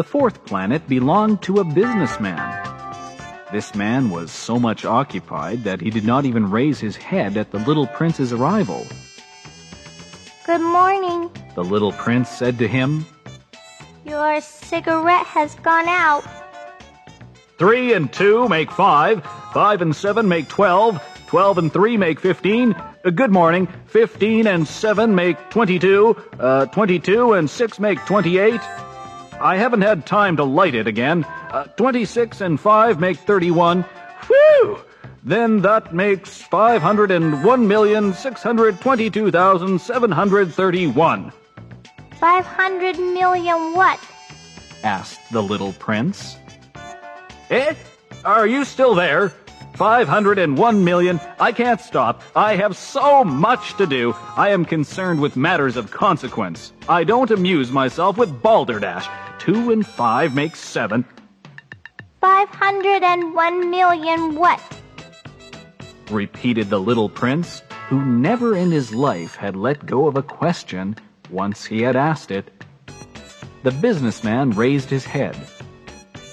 The fourth planet belonged to a businessman. This man was so much occupied that he did not even raise his head at the little prince's arrival. Good morning. The little prince said to him, Your cigarette has gone out. Three and two make five. Five and seven make twelve. Twelve and three make fifteen. Uh, good morning. Fifteen and seven make twenty-two. Uh, twenty-two and six make twenty-eight. I haven't had time to light it again. Uh, 26 and 5 make 31. Whew! Then that makes 501,622,731. 500 million what? asked the little prince. Eh? Are you still there? 501 million. I can't stop. I have so much to do. I am concerned with matters of consequence. I don't amuse myself with balderdash. Two and five make seven. 501 million what? repeated the little prince, who never in his life had let go of a question once he had asked it. The businessman raised his head.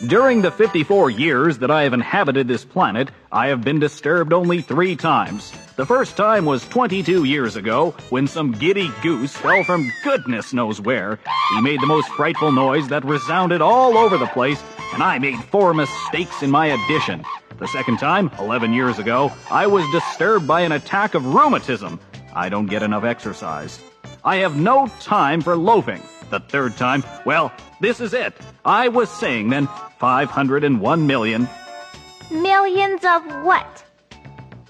During the 54 years that I have inhabited this planet, I have been disturbed only three times. The first time was 22 years ago, when some giddy goose fell from goodness knows where. He made the most frightful noise that resounded all over the place, and I made four mistakes in my addition. The second time, 11 years ago, I was disturbed by an attack of rheumatism. I don't get enough exercise. I have no time for loafing. The third time, well, this is it. I was saying then 501 million. Millions of what?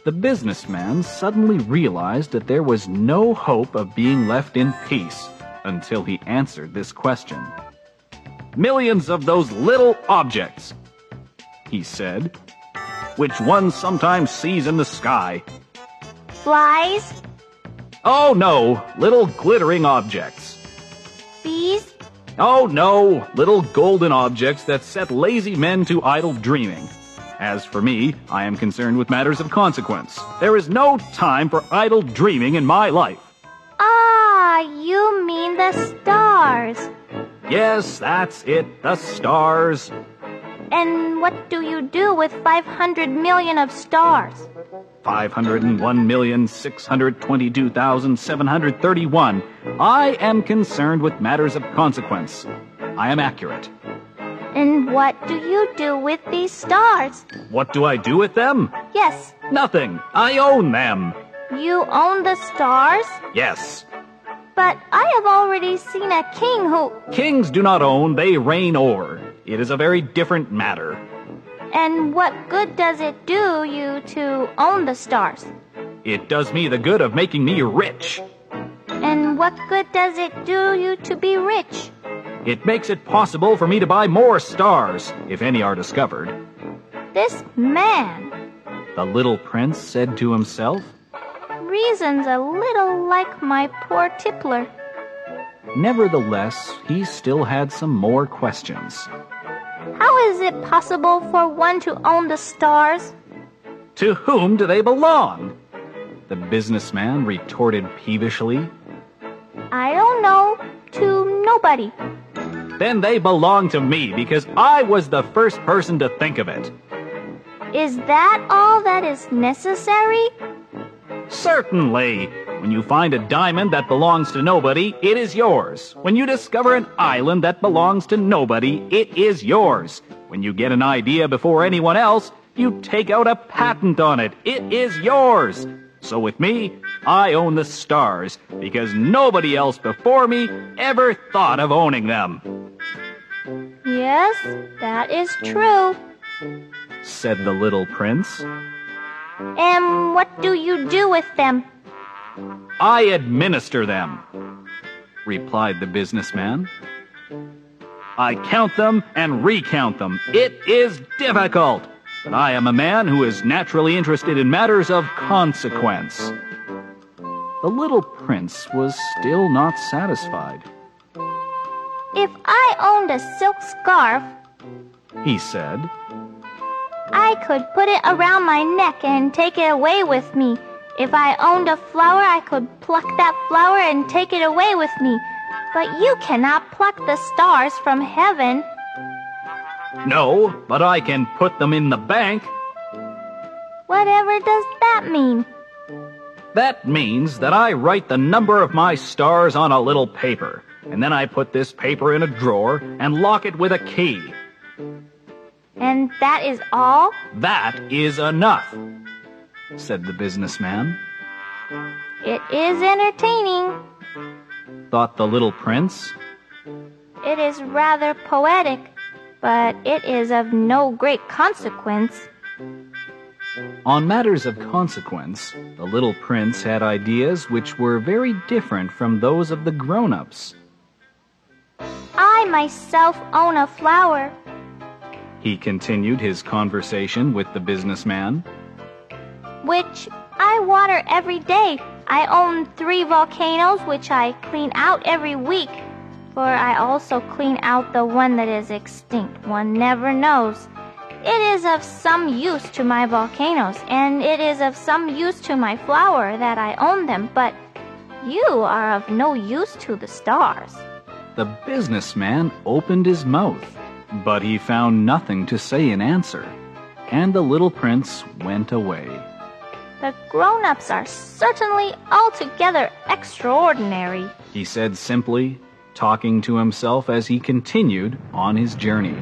The businessman suddenly realized that there was no hope of being left in peace until he answered this question. Millions of those little objects, he said, which one sometimes sees in the sky. Flies? Oh no, little glittering objects. Oh no, little golden objects that set lazy men to idle dreaming. As for me, I am concerned with matters of consequence. There is no time for idle dreaming in my life. Ah, you mean the stars. Yes, that's it, the stars. And what do you do with 500 million of stars? 501,622,731. I am concerned with matters of consequence. I am accurate. And what do you do with these stars? What do I do with them? Yes, Nothing. I own them. you own the stars? Yes. But I have already seen a king who. Kings do not own, they reign o'er. It is a very different matter. And what good does it do you to own the stars? It does me the good of making me rich. And what good does it do you to be rich? It makes it possible for me to buy more stars, if any are discovered. This man The little prince said to himself. reasons a little like my poor tippler. Nevertheless, he still had some more questions. How is it possible for one to own the stars? To whom do they belong? The businessman retorted peevishly. I don't know. To nobody. Then they belong to me because I was the first person to think of it. Is that all that is necessary? Certainly. When you find a diamond that belongs to nobody, it is yours. When you discover an island that belongs to nobody, it is yours. When you get an idea before anyone else, you take out a patent on it. It is yours. So with me, I own the stars because nobody else before me ever thought of owning them, Yes, that is true. said the little prince. And what do you do with them? I administer them, replied the businessman. I count them and recount them. It is difficult, but I am a man who is naturally interested in matters of consequence. The little prince was still not satisfied. If I owned a silk scarf, He said, I could put it around my neck and take it away with me. If I owned a flower, I could pluck that flower and take it away with me. But you cannot pluck the stars from heaven. No, but I can put them in the bank. Whatever does that mean? That means that I write the number of my stars on a little paper, and then I put this paper in a drawer and lock it with a key. And that is all? That is enough, said the businessman. It is entertaining, thought the little prince. It is rather poetic, but it is of no great consequence. On matters of consequence, the little prince had ideas which were very different from those of the grown-ups. I myself own a flower, he continued his conversation with the businessman, which I water every day. I own three volcanoes which I clean out every week, for I also clean out the one that is extinct. One never knows. It is of some use to my volcanoes, and it is of some use to my flower that I own them, but you are of no use to the stars. The businessman opened his mouth, but he found nothing to say in answer, and the little prince went away. The grown ups are certainly altogether extraordinary, he said simply, talking to himself as he continued on his journey.